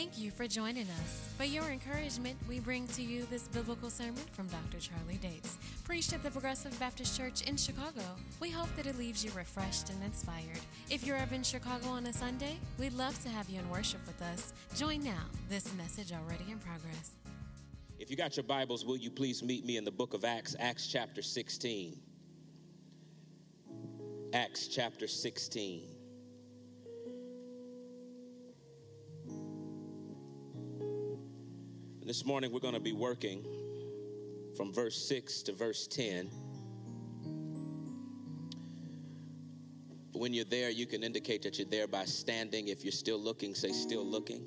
Thank you for joining us. For your encouragement, we bring to you this biblical sermon from Dr. Charlie Dates, preached at the Progressive Baptist Church in Chicago. We hope that it leaves you refreshed and inspired. If you're ever in Chicago on a Sunday, we'd love to have you in worship with us. Join now. This message already in progress. If you got your Bibles, will you please meet me in the book of Acts, Acts chapter 16. Acts chapter 16. This morning we're going to be working from verse 6 to verse 10. When you're there, you can indicate that you're there by standing. If you're still looking, say, still looking.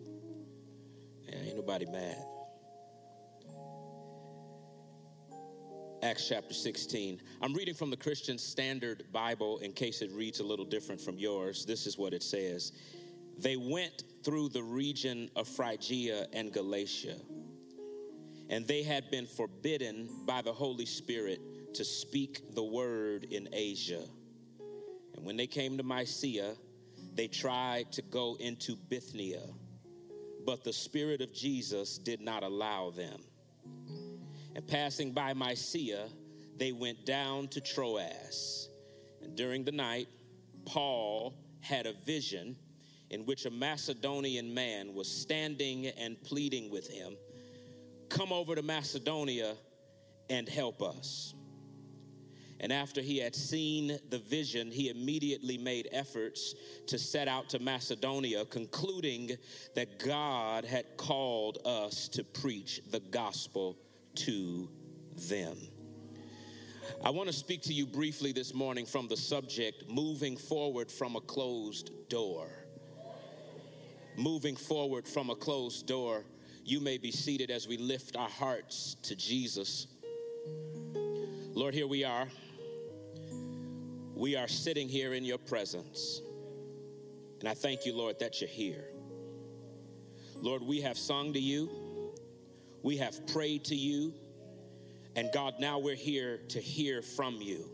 Yeah, ain't nobody mad. Acts chapter 16. I'm reading from the Christian Standard Bible in case it reads a little different from yours. This is what it says They went through the region of Phrygia and Galatia and they had been forbidden by the Holy Spirit to speak the word in Asia. And when they came to Mysia, they tried to go into Bithynia, but the Spirit of Jesus did not allow them. And passing by Mysia, they went down to Troas. And during the night, Paul had a vision in which a Macedonian man was standing and pleading with him Come over to Macedonia and help us. And after he had seen the vision, he immediately made efforts to set out to Macedonia, concluding that God had called us to preach the gospel to them. I want to speak to you briefly this morning from the subject moving forward from a closed door. Moving forward from a closed door. You may be seated as we lift our hearts to Jesus. Lord, here we are. We are sitting here in your presence. And I thank you, Lord, that you're here. Lord, we have sung to you, we have prayed to you, and God, now we're here to hear from you.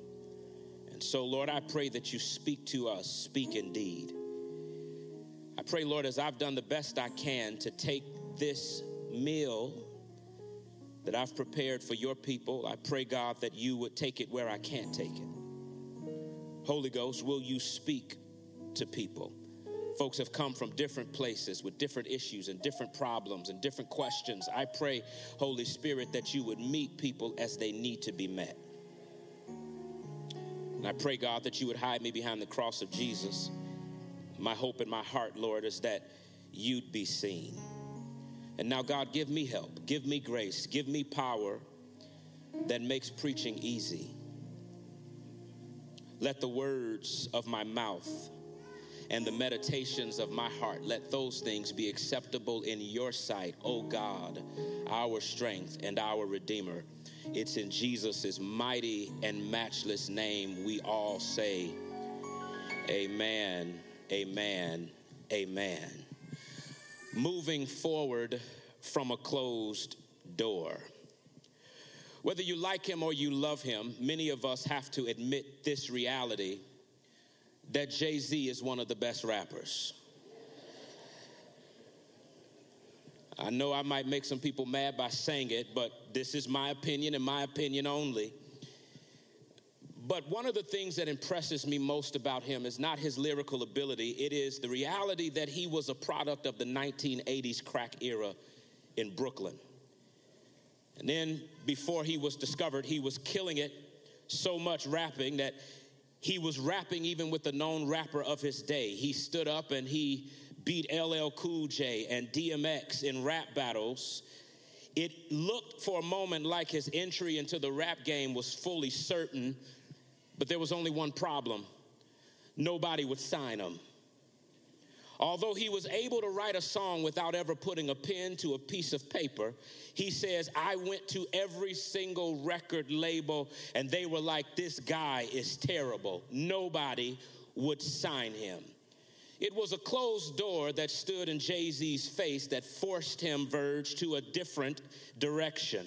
And so, Lord, I pray that you speak to us, speak indeed. I pray, Lord, as I've done the best I can to take this meal that I've prepared for your people, I pray, God, that you would take it where I can't take it. Holy Ghost, will you speak to people? Folks have come from different places with different issues and different problems and different questions. I pray, Holy Spirit, that you would meet people as they need to be met. And I pray, God, that you would hide me behind the cross of Jesus. My hope in my heart, Lord, is that you'd be seen. And now, God, give me help, give me grace, give me power that makes preaching easy. Let the words of my mouth and the meditations of my heart, let those things be acceptable in your sight, O God, our strength and our Redeemer. It's in Jesus' mighty and matchless name we all say, Amen, Amen, Amen moving forward from a closed door. Whether you like him or you love him, many of us have to admit this reality that Jay Z is one of the best rappers. I know I might make some people mad by saying it, but this is my opinion and my opinion only. But one of the things that impresses me most about him is not his lyrical ability, it is the reality that he was a product of the 1980s crack era in Brooklyn. And then before he was discovered, he was killing it so much rapping that he was rapping even with the known rapper of his day. He stood up and he beat LL Cool J and DMX in rap battles. It looked for a moment like his entry into the rap game was fully certain but there was only one problem nobody would sign him. Although he was able to write a song without ever putting a pen to a piece of paper, he says, I went to every single record label and they were like, This guy is terrible. Nobody would sign him. It was a closed door that stood in Jay Z's face that forced him, Verge, to a different direction.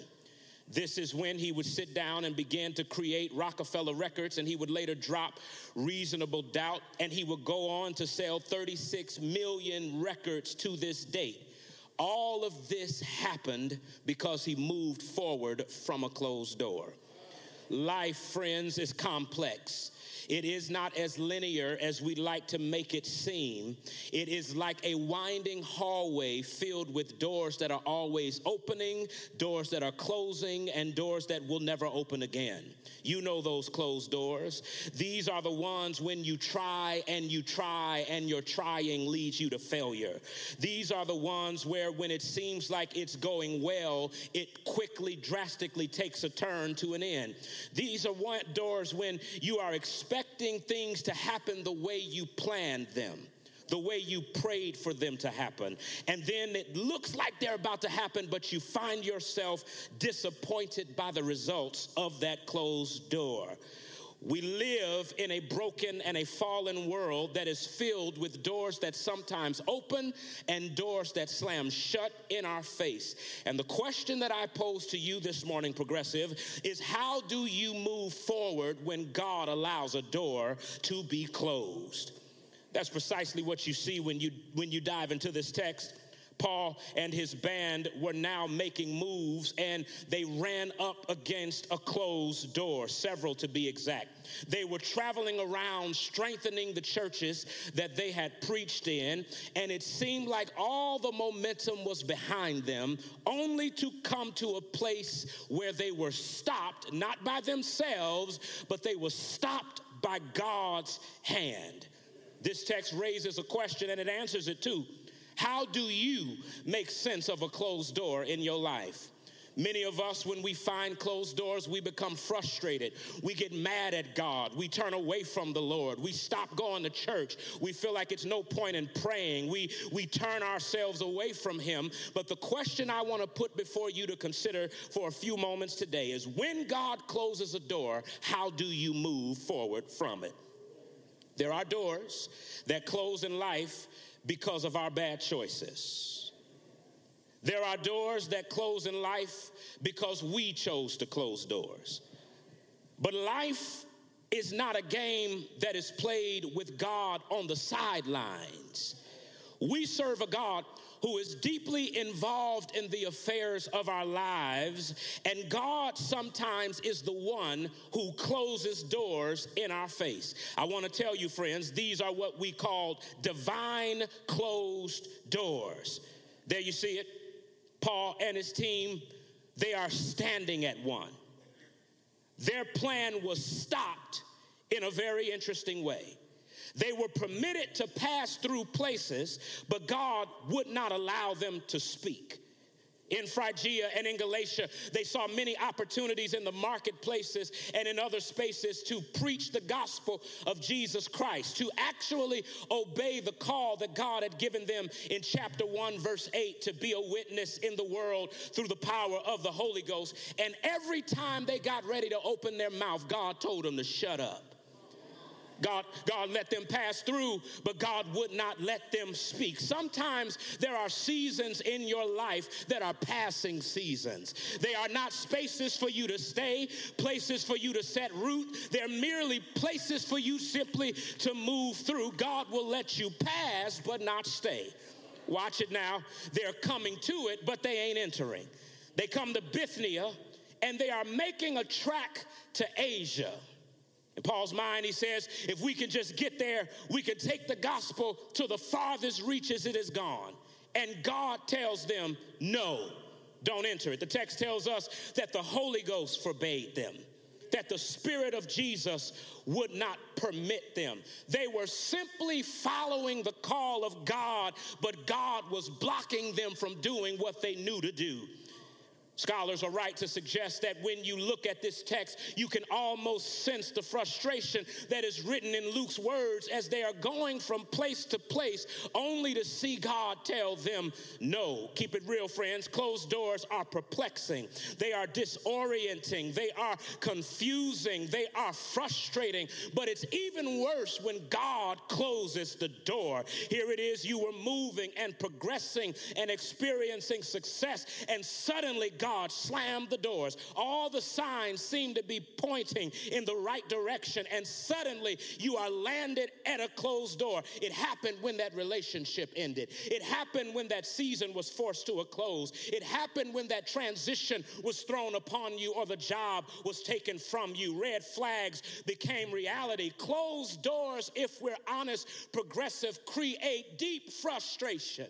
This is when he would sit down and begin to create Roc-A-Fella Records, and he would later drop Reasonable Doubt, and he would go on to sell 36 million records to this date. All of this happened because he moved forward from a closed door. Life, friends, is complex. It is not as linear as we like to make it seem. It is like a winding hallway filled with doors that are always opening, doors that are closing, and doors that will never open again. You know those closed doors. These are the ones when you try and you try and your trying leads you to failure. These are the ones where when it seems like it's going well, it quickly, drastically takes a turn to an end. These are doors when you are expecting expecting things to happen the way you planned them the way you prayed for them to happen. And then it looks like they're about to happen, but you find yourself disappointed by the results of that closed door. We live in a broken and a fallen world that is filled with doors that sometimes open and doors that slam shut in our face. And the question that I pose to you this morning, Progressive, is how do you move forward when God allows a door to be closed? That's precisely what you see when you when you dive into this text. Paul and his band were now making moves and they ran up against a closed door, several to be exact. They were traveling around strengthening the churches that they had preached in, and it seemed like all the momentum was behind them, only to come to a place where they were stopped, not by themselves, but they were stopped by God's hand. This text raises a question and it answers it too. How do you make sense of a closed door in your life? Many of us, when we find closed doors, we become frustrated. We get mad at God. We turn away from the Lord. We stop going to church. We feel like it's no point in praying. We, we turn ourselves away from Him. But the question I want to put before you to consider for a few moments today is when God closes a door, how do you move forward from it? There are doors that close in life because of our bad choices. There are doors that close in life because we chose to close doors. But life is not a game that is played with God on the sidelines. We serve a God who is deeply involved in the affairs of our lives, and God sometimes is the one who closes doors in our face. I want to tell you, friends, these are what we call divine closed doors. There you see it. Paul and his team, they are standing at one. Their plan was stopped in a very interesting way. They were permitted to pass through places, but God would not allow them to speak. In Phrygia and in Galatia, they saw many opportunities in the marketplaces and in other spaces to preach the gospel of Jesus Christ, to actually obey the call that God had given them in chapter 1, verse 8, to be a witness in the world through the power of the Holy Ghost. And every time they got ready to open their mouth, God told them to shut up. God, God let them pass through, but God would not let them speak. Sometimes there are seasons in your life that are passing seasons. They are not spaces for you to stay, places for you to set root. They're merely places for you simply to move through. God will let you pass, but not stay. Watch it now. They're coming to it, but they ain't entering. They come to Bithynia and they are making a track to Asia. In Paul's mind, he says, if we can just get there, we can take the gospel to the farthest reaches it has gone. And God tells them, no, don't enter it. The text tells us that the Holy Ghost forbade them, that the Spirit of Jesus would not permit them. They were simply following the call of God, but God was blocking them from doing what they knew to do. Scholars are right to suggest that when you look at this text, you can almost sense the frustration that is written in Luke's words as they are going from place to place only to see God tell them no. Keep it real, friends. Closed doors are perplexing, they are disorienting, they are confusing, they are frustrating. But it's even worse when God closes the door. Here it is, you were moving and progressing and experiencing success, and suddenly God God slammed the doors. All the signs seem to be pointing in the right direction, and suddenly you are landed at a closed door. It happened when that relationship ended. It happened when that season was forced to a close. It happened when that transition was thrown upon you or the job was taken from you. Red flags became reality. Closed doors, if we're honest, progressive, create deep frustration.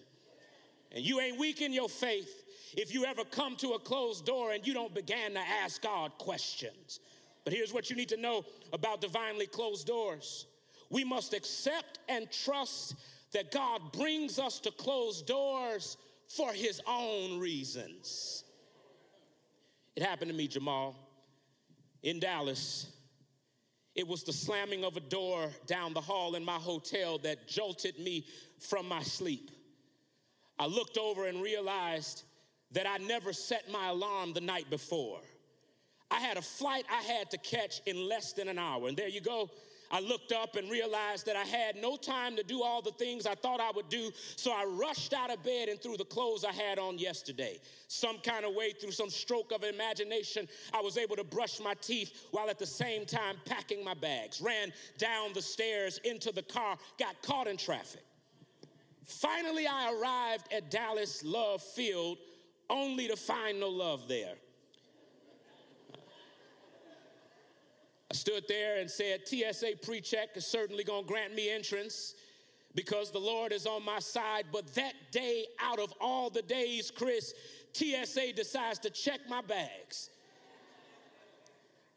And you ain't weak in your faith if you ever come to a closed door and you don't begin to ask God questions. But here's what you need to know about divinely closed doors we must accept and trust that God brings us to closed doors for his own reasons. It happened to me, Jamal, in Dallas. It was the slamming of a door down the hall in my hotel that jolted me from my sleep. I looked over and realized that I never set my alarm the night before. I had a flight I had to catch in less than an hour. And there you go. I looked up and realized that I had no time to do all the things I thought I would do, so I rushed out of bed and threw the clothes I had on yesterday. Some kind of way, through some stroke of imagination, I was able to brush my teeth while at the same time packing my bags. Ran down the stairs into the car, got caught in traffic. Finally, I arrived at Dallas Love Field only to find no love there. I stood there and said, TSA pre check is certainly going to grant me entrance because the Lord is on my side. But that day, out of all the days, Chris, TSA decides to check my bags.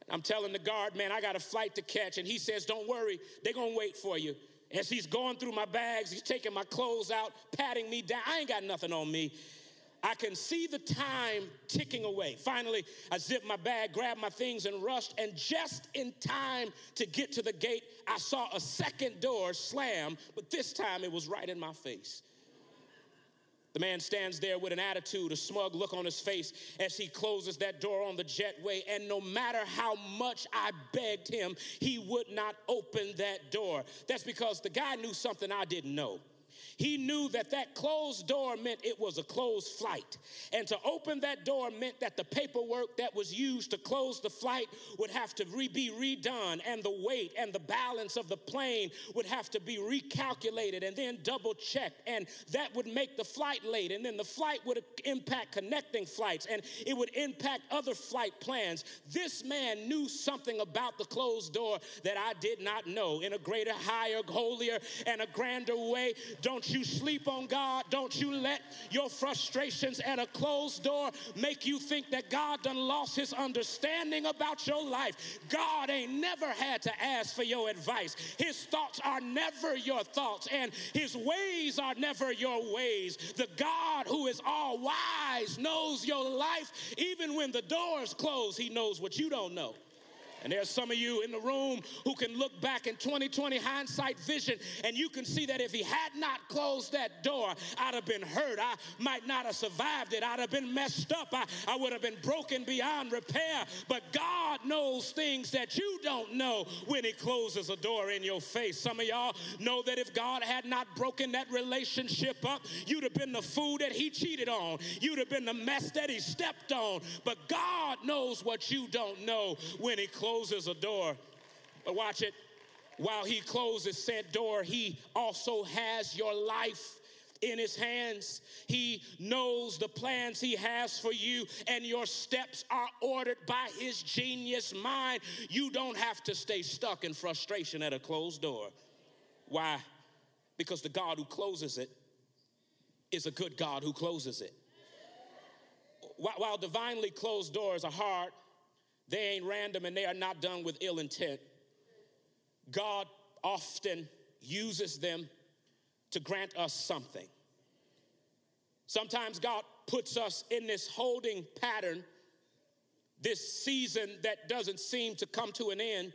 I'm telling the guard, man, I got a flight to catch. And he says, Don't worry, they're going to wait for you. As he's going through my bags, he's taking my clothes out, patting me down. I ain't got nothing on me. I can see the time ticking away. Finally, I zipped my bag, grabbed my things, and rushed. And just in time to get to the gate, I saw a second door slam, but this time it was right in my face. The man stands there with an attitude, a smug look on his face as he closes that door on the jetway. And no matter how much I begged him, he would not open that door. That's because the guy knew something I didn't know. He knew that that closed door meant it was a closed flight. And to open that door meant that the paperwork that was used to close the flight would have to re- be redone, and the weight and the balance of the plane would have to be recalculated and then double checked. And that would make the flight late. And then the flight would impact connecting flights and it would impact other flight plans. This man knew something about the closed door that I did not know in a greater, higher, holier, and a grander way. Don't you sleep on God. Don't you let your frustrations at a closed door make you think that God done lost his understanding about your life. God ain't never had to ask for your advice. His thoughts are never your thoughts, and his ways are never your ways. The God who is all wise knows your life. Even when the doors close, he knows what you don't know. And there's some of you in the room who can look back in 2020 hindsight vision and you can see that if he had not closed that door, I'd have been hurt. I might not have survived it. I'd have been messed up. I, I would have been broken beyond repair. But God knows things that you don't know when he closes a door in your face. Some of y'all know that if God had not broken that relationship up, you'd have been the fool that he cheated on. You'd have been the mess that he stepped on. But God knows what you don't know when he closes closes a door, but watch it. While he closes said door, he also has your life in his hands. He knows the plans he has for you, and your steps are ordered by his genius mind. You don't have to stay stuck in frustration at a closed door. Why? Because the God who closes it is a good God who closes it. While divinely closed doors are hard, they ain't random and they are not done with ill intent. God often uses them to grant us something. Sometimes God puts us in this holding pattern, this season that doesn't seem to come to an end,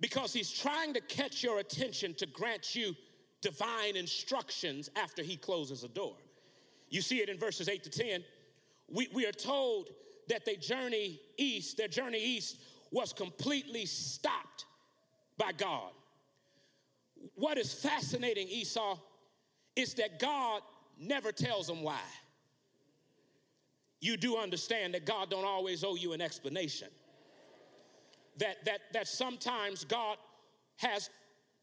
because He's trying to catch your attention to grant you divine instructions after He closes a door. You see it in verses 8 to 10. We, we are told that they journey east, their journey east was completely stopped by God. What is fascinating, Esau, is that God never tells them why. you do understand that God don't always owe you an explanation. That, that, that sometimes God has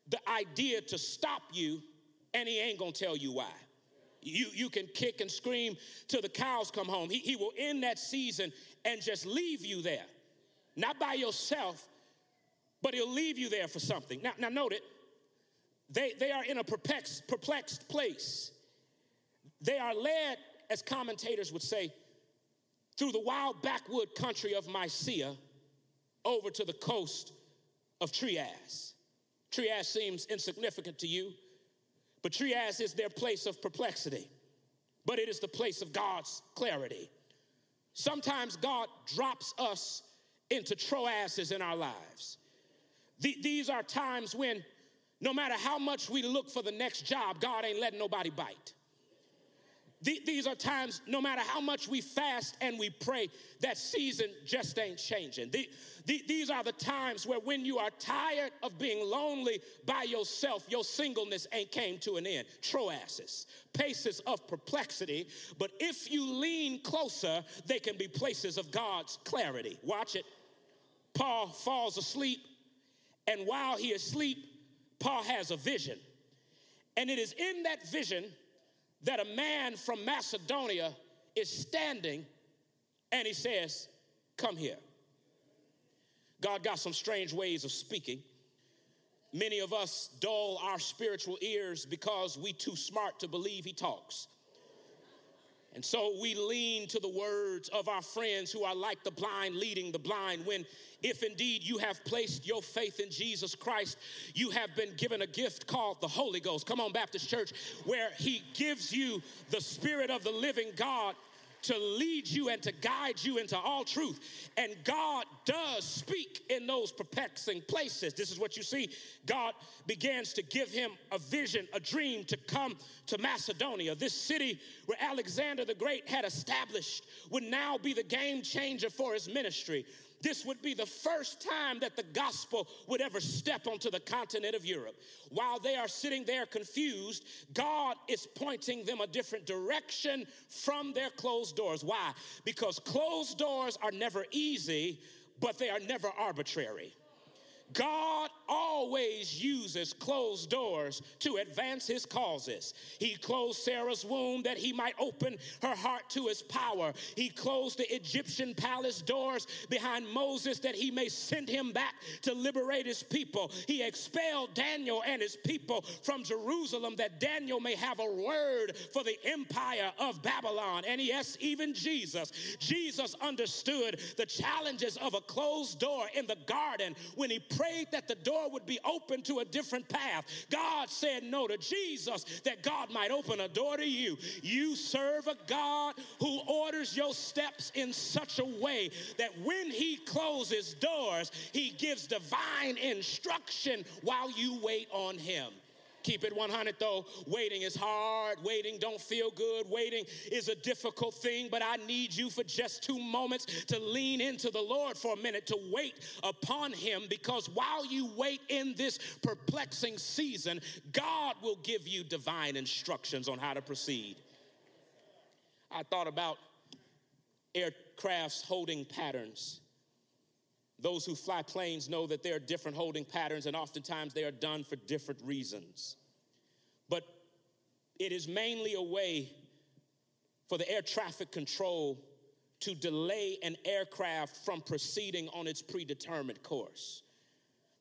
the idea to stop you and he ain't gonna tell you why. You, you can kick and scream till the cows come home. He, he will end that season and just leave you there. Not by yourself, but he'll leave you there for something. Now, now note it. They, they are in a perplexed, perplexed place. They are led, as commentators would say, through the wild backwood country of Mysia over to the coast of Troas. Troas seems insignificant to you, but Troas is their place of perplexity, but it is the place of God's clarity. Sometimes God drops us into Troases in our lives. these are times when no matter how much we look for the next job, God ain't letting nobody bite these are times, no matter how much we fast and we pray, that season just ain't changing. these are the times where when you are tired of being lonely by yourself, your singleness ain't came to an end. Troases, paces of perplexity, but if you lean closer, they can be places of God's clarity. Watch it. Paul falls asleep, and while he is asleep, Paul has a vision. And it is in that vision that a man from Macedonia is standing and he says, Come here. God got some strange ways of speaking. Many of us dull our spiritual ears because we too smart to believe he talks. And so we lean to the words of our friends who are like the blind leading the blind. When, if indeed you have placed your faith in Jesus Christ, you have been given a gift called the Holy Ghost. Come on, Baptist Church, where He gives you the Spirit of the living God to lead you and to guide you into all truth. And God does speak in those perplexing places. This is what you see. God begins to give him a vision, a dream to come to Macedonia. This city where Alexander the Great had established would now be the game changer for his ministry this would be the first time that the gospel would ever step onto the continent of Europe. While they are sitting there confused, God is pointing them a different direction from their closed doors. Why? Because closed doors are never easy, but they are never arbitrary. God always uses closed doors to advance his causes. He closed Sarah's womb that he might open her heart to his power. He closed the Egyptian palace doors behind Moses that he may send him back to liberate his people. He expelled Daniel and his people from Jerusalem that Daniel may have a word for the empire of Babylon. And yes, even Jesus. Jesus understood the challenges of a closed door in the garden when he prayed that the door would be open to a different path. God said no to Jesus that God might open a door to you. You serve a God who orders your steps in such a way that when He closes doors, He gives divine instruction while you wait on Him. Keep it 100 though. Waiting is hard. Waiting don't feel good. Waiting is a difficult thing, but I need you for just two moments to lean into the Lord for a minute, to wait upon Him, because while you wait in this perplexing season, God will give you divine instructions on how to proceed. I thought about aircraft's holding patterns. Those who fly planes know that there are different holding patterns, and oftentimes they are done for different reasons. But it is mainly a way for the air traffic control to delay an aircraft from proceeding on its predetermined course.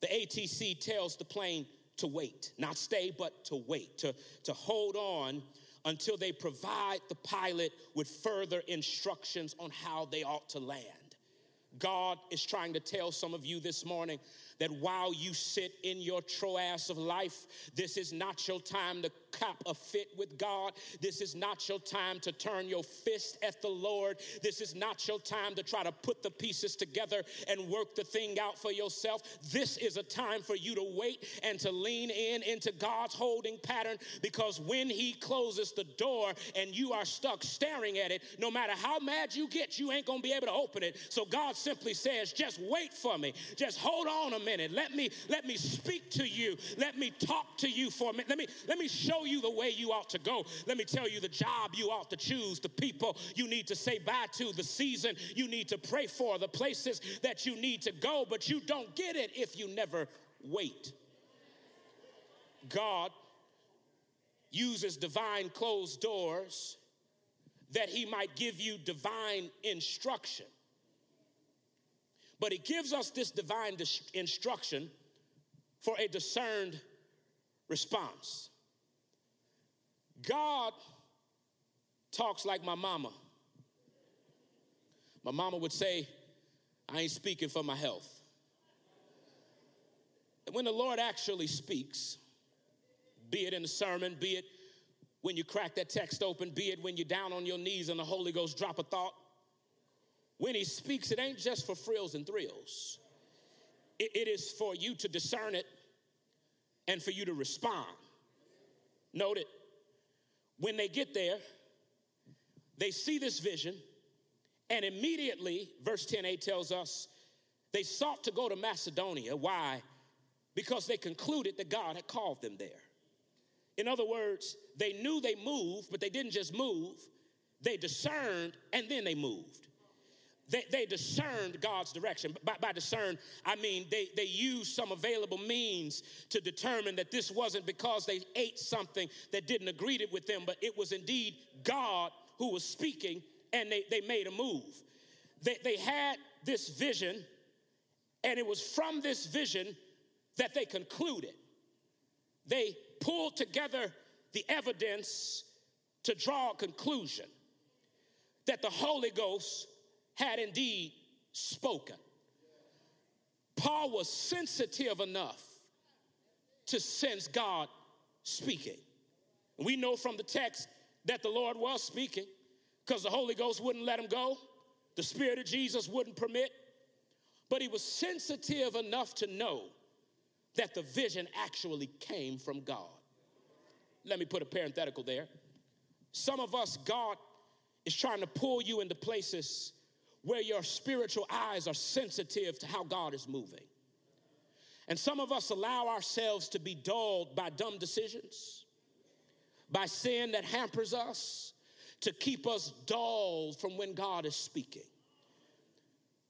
The ATC tells the plane to wait, not stay, but to wait, to, to hold on until they provide the pilot with further instructions on how they ought to land. God is trying to tell some of you this morning that while you sit in your Troas of life, this is not your time to cop a fit with God. This is not your time to turn your fist at the Lord. This is not your time to try to put the pieces together and work the thing out for yourself. This is a time for you to wait and to lean in into God's holding pattern because when He closes the door and you are stuck staring at it, no matter how mad you get, you ain't gonna be able to open it. So God simply says, just wait for me. Just hold on a minute. Let me let me speak to you. Let me talk to you for a minute. Let me let me show you the way you ought to go. Let me tell you the job you ought to choose, the people you need to say bye to, the season you need to pray for, the places that you need to go, but you don't get it if you never wait. God uses divine closed doors that he might give you divine instruction. But he gives us this divine instruction for a discerned response. God talks like my mama. My mama would say, I ain't speaking for my health. And when the Lord actually speaks, be it in a sermon, be it when you crack that text open, be it when you're down on your knees and the Holy Ghost drop a thought, when he speaks, it ain't just for frills and thrills. it, it is for you to discern it and for you to respond. Note it. When they get there, they see this vision, and immediately, verse 10a tells us, they sought to go to Macedonia. Why? Because they concluded that God had called them there. In other words, they knew they moved, but they didn't just move, they discerned and then they moved. They, they discerned God's direction. By, by discern, I mean they, they used some available means to determine that this wasn't because they ate something that didn't agree with them, but it was indeed God who was speaking and they, they made a move. They, they had this vision, and it was from this vision that they concluded. They pulled together the evidence to draw a conclusion that the Holy Ghost had indeed spoken. Paul was sensitive enough to sense God speaking. We know from the text that the Lord was speaking because the Holy Ghost wouldn't let him go, the Spirit of Jesus wouldn't permit, but he was sensitive enough to know that the vision actually came from God. Let me put a parenthetical there. Some of us, God is trying to pull you into places where your spiritual eyes are sensitive to how God is moving. And some of us allow ourselves to be dulled by dumb decisions, by sin that hampers us, to keep us dull from when God is speaking.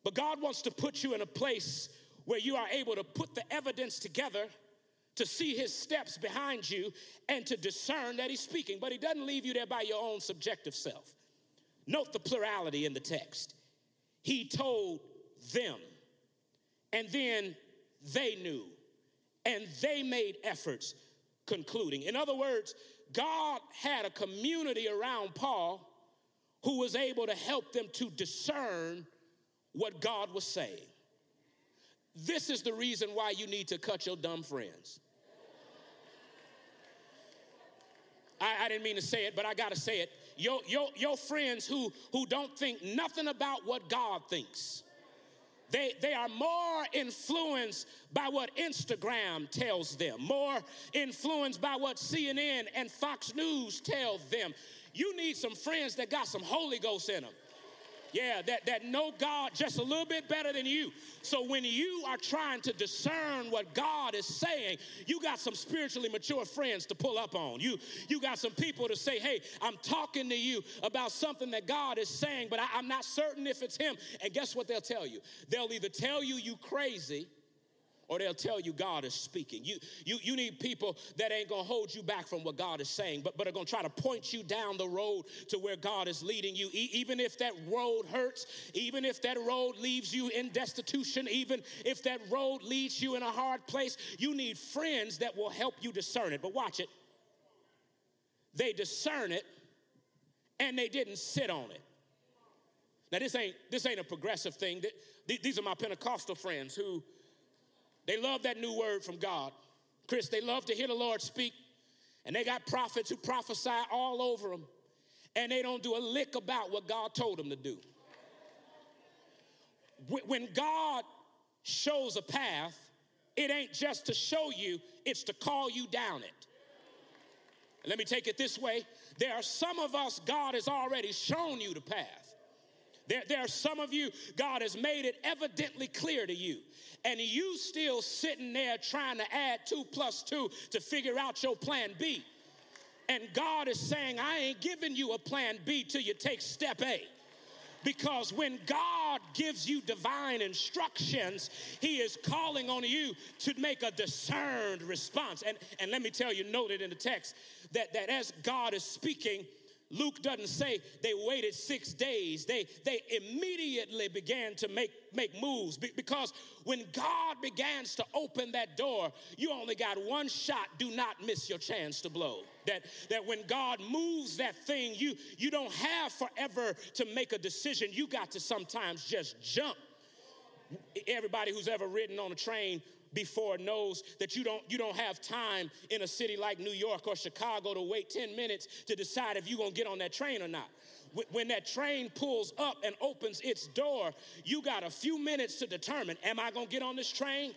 But God wants to put you in a place where you are able to put the evidence together to see his steps behind you and to discern that he's speaking. But he doesn't leave you there by your own subjective self. Note the plurality in the text he told them. And then they knew. And they made efforts concluding. In other words, God had a community around Paul who was able to help them to discern what God was saying. This is the reason why you need to cut your dumb friends. I, I didn't mean to say it, but I gotta say it your, your, your friends who, who don't think nothing about what God thinks. They, they are more influenced by what Instagram tells them, more influenced by what CNN and Fox News tell them. You need some friends that got some Holy Ghost in them. Yeah, that, that know God just a little bit better than you. So when you are trying to discern what God is saying, you got some spiritually mature friends to pull up on. You, you got some people to say, hey, I'm talking to you about something that God is saying, but I, I'm not certain if it's Him. And guess what they'll tell you? They'll either tell you you crazy or they'll tell you God is speaking. You, you, you need people that ain't gonna hold you back from what God is saying, but, but are gonna try to point you down the road to where God is leading you. E- even if that road hurts, even if that road leaves you in destitution, even if that road leads you in a hard place, you need friends that will help you discern it. But watch it. They discern it and they didn't sit on it. Now this ain't this ain't a progressive thing. These are my Pentecostal friends who they love that new word from God. Chris, they love to hear the Lord speak. And they got prophets who prophesy all over them. And they don't do a lick about what God told them to do. When God shows a path, it ain't just to show you, it's to call you down it. Let me take it this way. There are some of us, God has already shown you the path. There, there are some of you, God has made it evidently clear to you and you still sitting there trying to add two plus two to figure out your plan B. And God is saying, I ain't giving you a plan B till you take step A. Because when God gives you divine instructions, He is calling on you to make a discerned response. And, and let me tell you, noted in the text, that, that as God is speaking, Luke doesn't say they waited six days. They, they immediately began to make, make moves because when God begins to open that door, you only got one shot. Do not miss your chance to blow. That, that when God moves that thing, you, you don't have forever to make a decision. You got to sometimes just jump. Everybody who's ever ridden on a train before knows that you don't you don't have time in a city like New York or Chicago to wait 10 minutes to decide if you're going to get on that train or not. When that train pulls up and opens its door, you got a few minutes to determine am I going to get on this train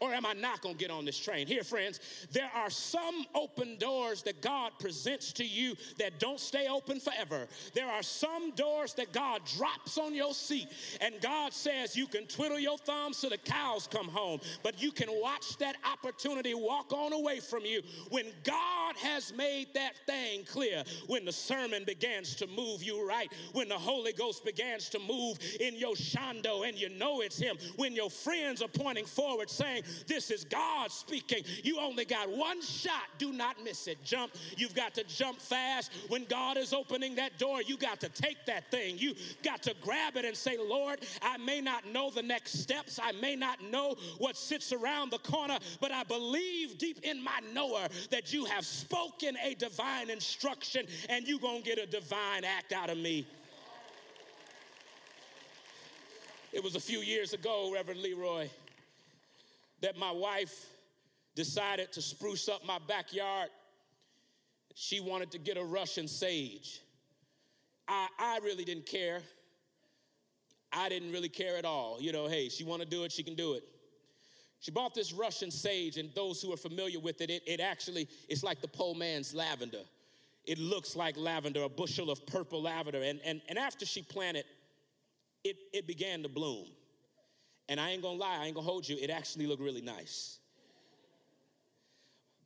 or am I not going to get on this train? Here, friends, there are some open doors that God presents to you that don't stay open forever. There are some doors that God drops on your seat, and God says you can twiddle your thumbs till the cows come home, but you can watch that opportunity walk on away from you when God has made that thing clear, when the sermon begins to move you right, when the Holy Ghost begins to move in your shando and you know it's Him, when your friends are pointing forward saying, this is God speaking. You only got one shot. Do not miss it. Jump. You've got to jump fast. When God is opening that door, you got to take that thing. You got to grab it and say, Lord, I may not know the next steps. I may not know what sits around the corner, but I believe deep in my knower that you have spoken a divine instruction and you're going to get a divine act out of me. It was a few years ago, Reverend Leroy that my wife decided to spruce up my backyard. She wanted to get a Russian sage. I, I really didn't care. I didn't really care at all. You know, hey, she want to do it, she can do it. She bought this Russian sage, and those who are familiar with it, it, it actually, it's like the poor man's lavender. It looks like lavender, a bushel of purple lavender. And, and, and after she planted, it, it began to bloom. And I ain't gonna lie, I ain't gonna hold you, it actually looked really nice.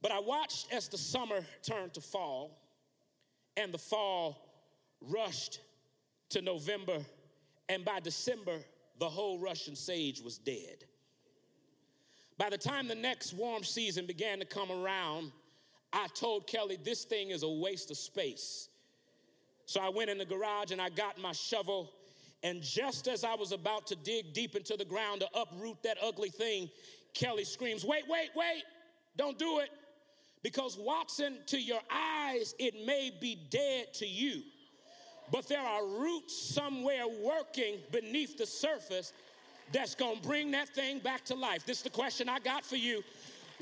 But I watched as the summer turned to fall, and the fall rushed to November, and by December, the whole Russian sage was dead. By the time the next warm season began to come around, I told Kelly, this thing is a waste of space. So I went in the garage and I got my shovel and just as I was about to dig deep into the ground to uproot that ugly thing, Kelly screams, Wait, wait, wait, don't do it. Because, Watson, to your eyes, it may be dead to you, but there are roots somewhere working beneath the surface that's gonna bring that thing back to life. This is the question I got for you.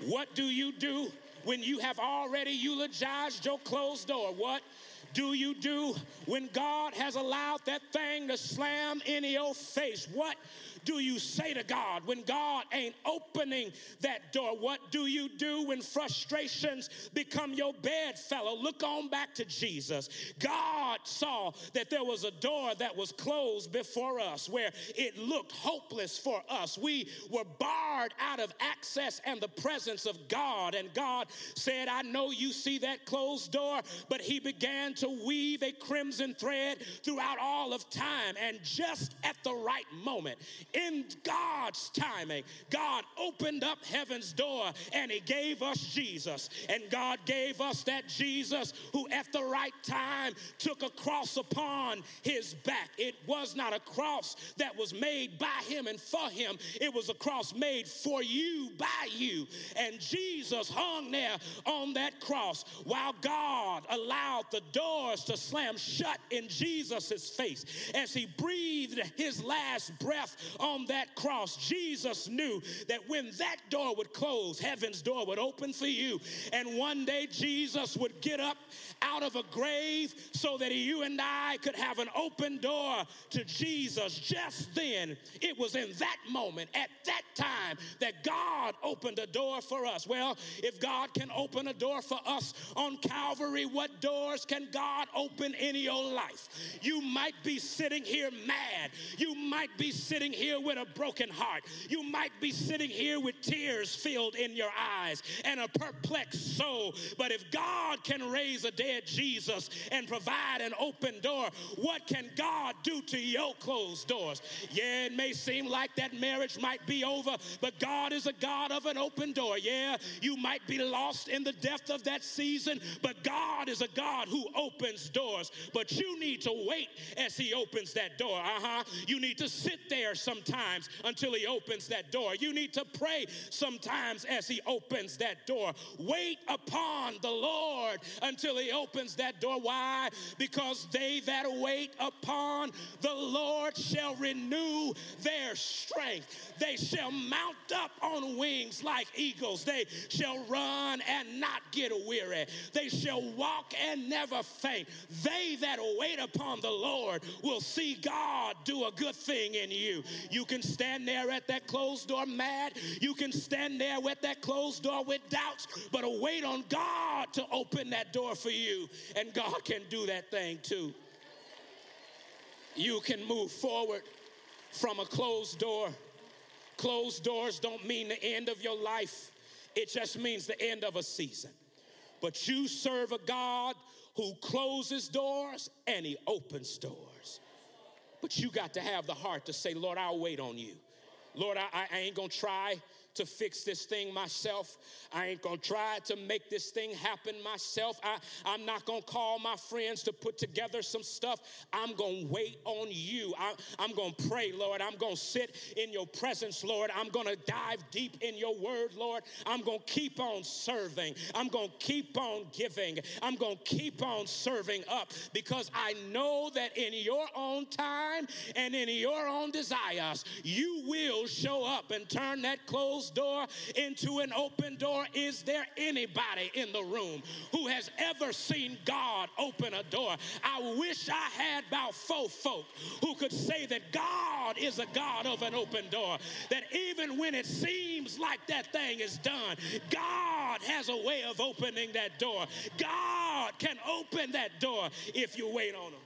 What do you do when you have already eulogized your closed door? What do you do when God has allowed that thing to slam in your face? What do you say to God when God ain't opening that door? What do you do when frustrations become your bedfellow? Look on back to Jesus. God saw that there was a door that was closed before us where it looked hopeless for us. We were barred out of access and the presence of God. And God said, I know you see that closed door, but He began to weave a crimson thread throughout all of time. And just at the right moment, in God's timing, God opened up heaven's door and He gave us Jesus. And God gave us that Jesus who, at the right time, took a cross upon His back. It was not a cross that was made by Him and for Him, it was a cross made for you by you. And Jesus hung there on that cross while God allowed the doors to slam shut in Jesus' face as He breathed His last breath on that cross, Jesus knew that when that door would close, heaven's door would open for you. And one day Jesus would get up out of a grave so that you and I could have an open door to Jesus. Just then, it was in that moment, at that time, that God opened a door for us. Well, if God can open a door for us on Calvary, what doors can God open in your life? You might be sitting here mad. You might be sitting here here with a broken heart. You might be sitting here with tears filled in your eyes and a perplexed soul. But if God can raise a dead Jesus and provide an open door, what can God do to your closed doors? Yeah, it may seem like that marriage might be over, but God is a God of an open door. Yeah, you might be lost in the depth of that season, but God is a God who opens doors. But you need to wait as He opens that door. Uh huh. You need to sit there sometimes until He opens that door. You need to pray sometimes as He opens that door. Wait upon the Lord until He opens that door. Why? Because they that wait upon the Lord shall renew their strength. They shall mount up on wings like eagles. They shall run and not get weary. They shall walk and never faint. They that wait upon the Lord will see God do a good thing in you. You can stand there at that closed door mad. You can stand there with that closed door with doubts, but wait on God to open that door for you. And God can do that thing too. You can move forward from a closed door. Closed doors don't mean the end of your life, it just means the end of a season. But you serve a God who closes doors and he opens doors. But you got to have the heart to say, Lord, I'll wait on you. Lord, I, I ain't gonna try to fix this thing myself. I ain't gonna try to make this thing happen myself. I, I'm not gonna call my friends to put together some stuff. I'm gonna wait on you. I, I'm gonna pray, Lord. I'm gonna sit in your presence, Lord. I'm gonna dive deep in your word, Lord. I'm gonna keep on serving. I'm gonna keep on giving. I'm gonna keep on serving up because I know that in your own time and in your own desires, you will show up and turn that closed closed door into an open door. Is there anybody in the room who has ever seen God open a door? I wish I had about four folk who could say that God is a God of an open door. That even when it seems like that thing is done, God has a way of opening that door. God can open that door if you wait on Him.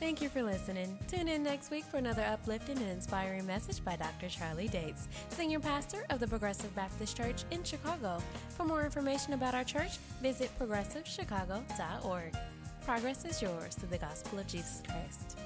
Thank you for listening. Tune in next week for another uplifting and inspiring message by Dr. Charlie Dates, Senior Pastor of the Progressive Baptist Church in Chicago. For more information about our church, visit progressivechicago.org. Progress is yours through the gospel of Jesus Christ.